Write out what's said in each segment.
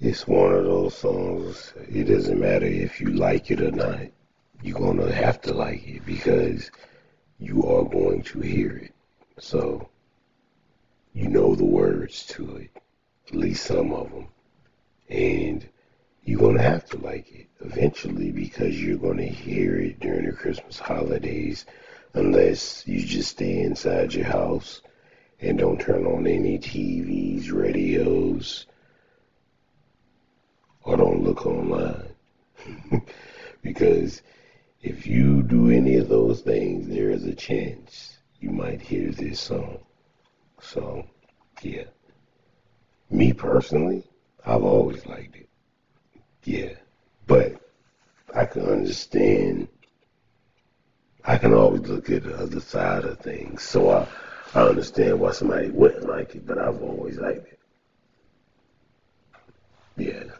It's one of those songs. It doesn't matter if you like it or not. You're gonna have to like it because you are going to hear it. So you know the words to it, at least some of them, and you're gonna have to like it eventually because you're gonna hear it during the Christmas holidays, unless you just stay inside your house and don't turn on any TVs, radios, or don't look online. because if you do any of those things, there is a chance you might hear this song. So, yeah. Me personally, I've always liked it. Yeah. But I can understand, I can always look at the other side of things. So I, I understand why somebody wouldn't like it, but I've always liked it. Yeah.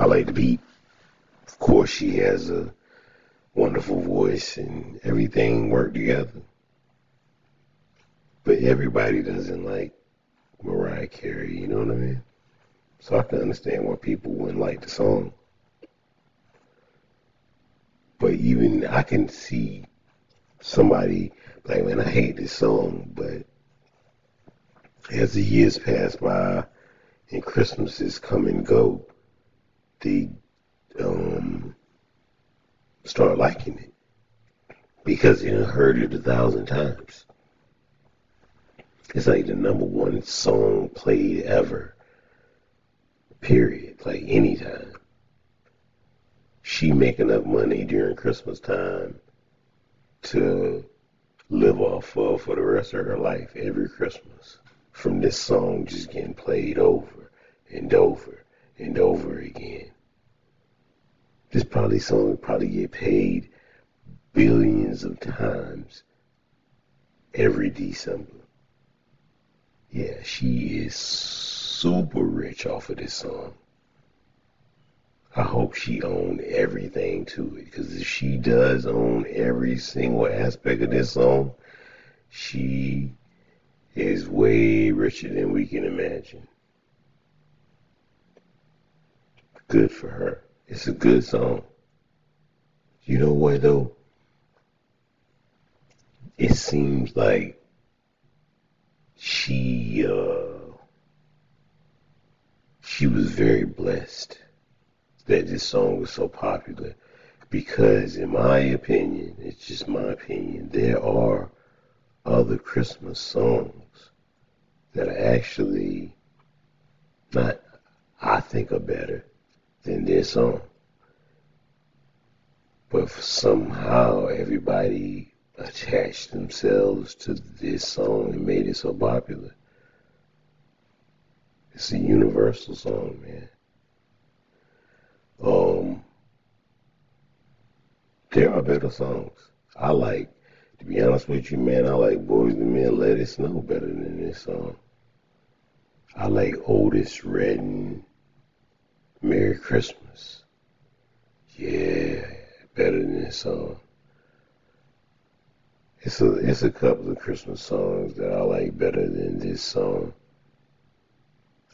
I like the beat. Of course, she has a wonderful voice and everything worked together. But everybody doesn't like Mariah Carey, you know what I mean? So I can understand why people wouldn't like the song. But even I can see somebody like, man, I hate this song, but as the years pass by and Christmases come and go, they um, start liking it because they heard it a thousand times. It's like the number one song played ever. Period. Like anytime. She make enough money during Christmas time to live off of for the rest of her life every Christmas. From this song just getting played over and over and over again. This probably song probably get paid billions of times every December. Yeah, she is super rich off of this song. I hope she owned everything to it. Because if she does own every single aspect of this song, she is way richer than we can imagine. Good for her. It's a good song. You know what though? It seems like she uh she was very blessed that this song was so popular because in my opinion, it's just my opinion, there are other Christmas songs that are actually not I think are better than this song. But somehow everybody attached themselves to this song and made it so popular. It's a universal song, man. Um, there are better songs. I like, to be honest with you, man, I like Boyz II Men Let It Snow better than this song. I like Otis Redding Merry Christmas. Yeah, better than this song. It's a it's a couple of Christmas songs that I like better than this song.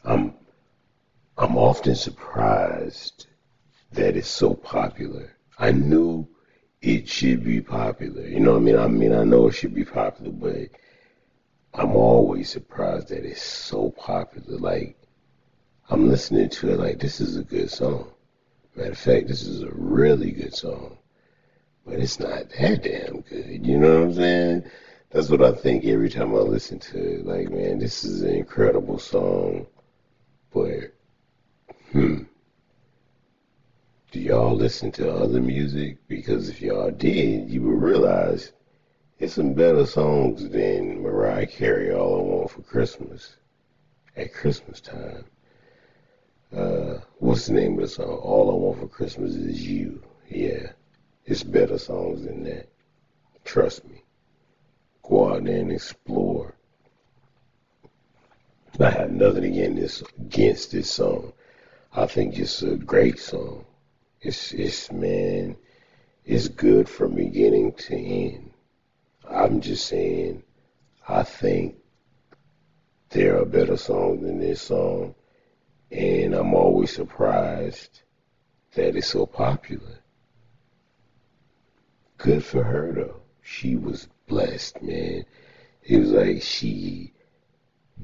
I'm I'm often surprised that it's so popular. I knew it should be popular. You know what I mean? I mean I know it should be popular, but I'm always surprised that it's so popular. Like I'm listening to it like this is a good song. Matter of fact, this is a really good song. But it's not that damn good. You know what I'm saying? That's what I think every time I listen to it. Like, man, this is an incredible song. But, hmm. Do y'all listen to other music? Because if y'all did, you would realize it's some better songs than Mariah Carey, All I Want for Christmas at Christmas time. Uh, what's the name of the song? All I Want for Christmas is You. Yeah, it's better songs than that. Trust me. Go out there and explore. I have nothing against this, against this song. I think it's a great song. It's, it's, man, it's good from beginning to end. I'm just saying, I think there are better songs than this song And I'm always surprised that it's so popular. Good for her though. She was blessed, man. It was like she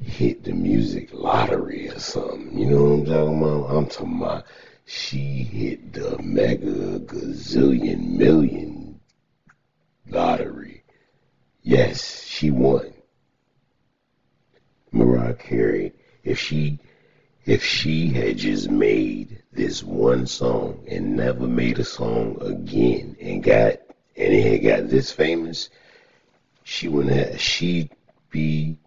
hit the music lottery or something. You know what I'm talking about? I'm talking about she hit the mega gazillion million lottery. Yes, she won. Mariah Carey, if she if she had just made this one song and never made a song again and got and it had got this famous, she wouldn't have she'd be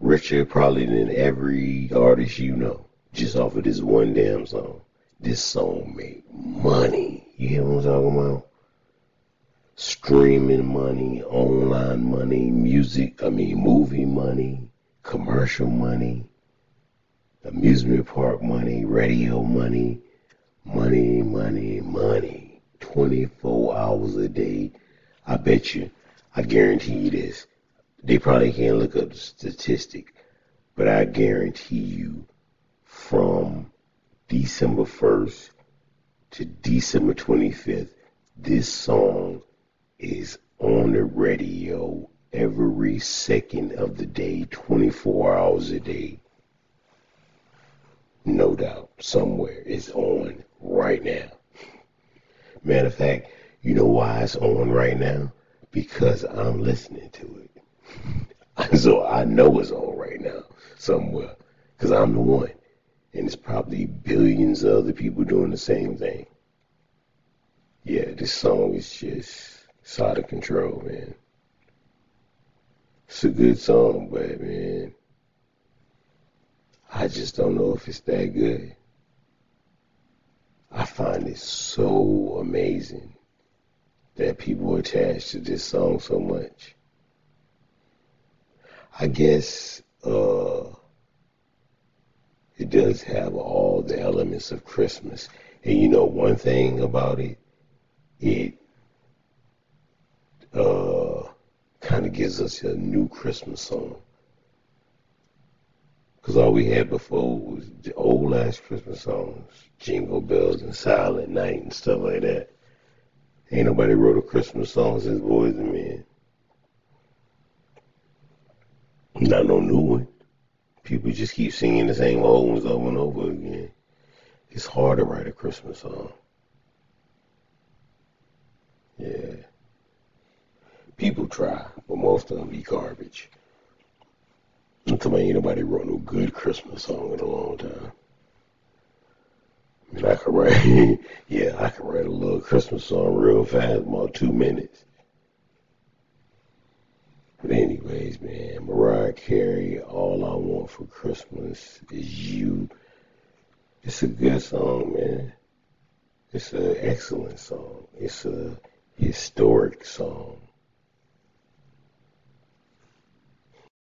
richer probably than every artist you know, just off of this one damn song. This song made money. You hear what I'm talking about? Streaming money, online money, music, I mean movie money, commercial money, amusement park money, radio money, money, money, money. 24 hours a day. I bet you, I guarantee you this. They probably can't look up the statistic, but I guarantee you from December 1st to December 25th, this song is on the radio every second of the day, 24 hours a day. No doubt, somewhere it's on right now. Matter of fact, you know why it's on right now? Because I'm listening to it. so I know it's on right now somewhere because I'm the one. And it's probably billions of other people doing the same thing. Yeah, this song is just it's out of control, man. It's a good song, but man, I just don't know if it's that good. I find it so amazing that people attach to this song so much. I guess uh, it does have all the elements of Christmas. And you know one thing about it, it uh, kind of gives us a new Christmas song. Because all we had before was old ass Christmas songs, Jingle Bells and Silent Night and stuff like that. Ain't nobody wrote a Christmas song since Boyz II Men. Not no new one. People just keep singing the same old ones over and over again. It's hard to write a Christmas song. Yeah. People try, but most of them be garbage. You, ain't nobody wrote no good Christmas song in a long time. I mean, I could write, yeah, I could write a little Christmas song real fast, about two minutes. But anyways, man, Mariah Carey, All I Want for Christmas is You. It's a good song, man. It's an excellent song. It's a historic song.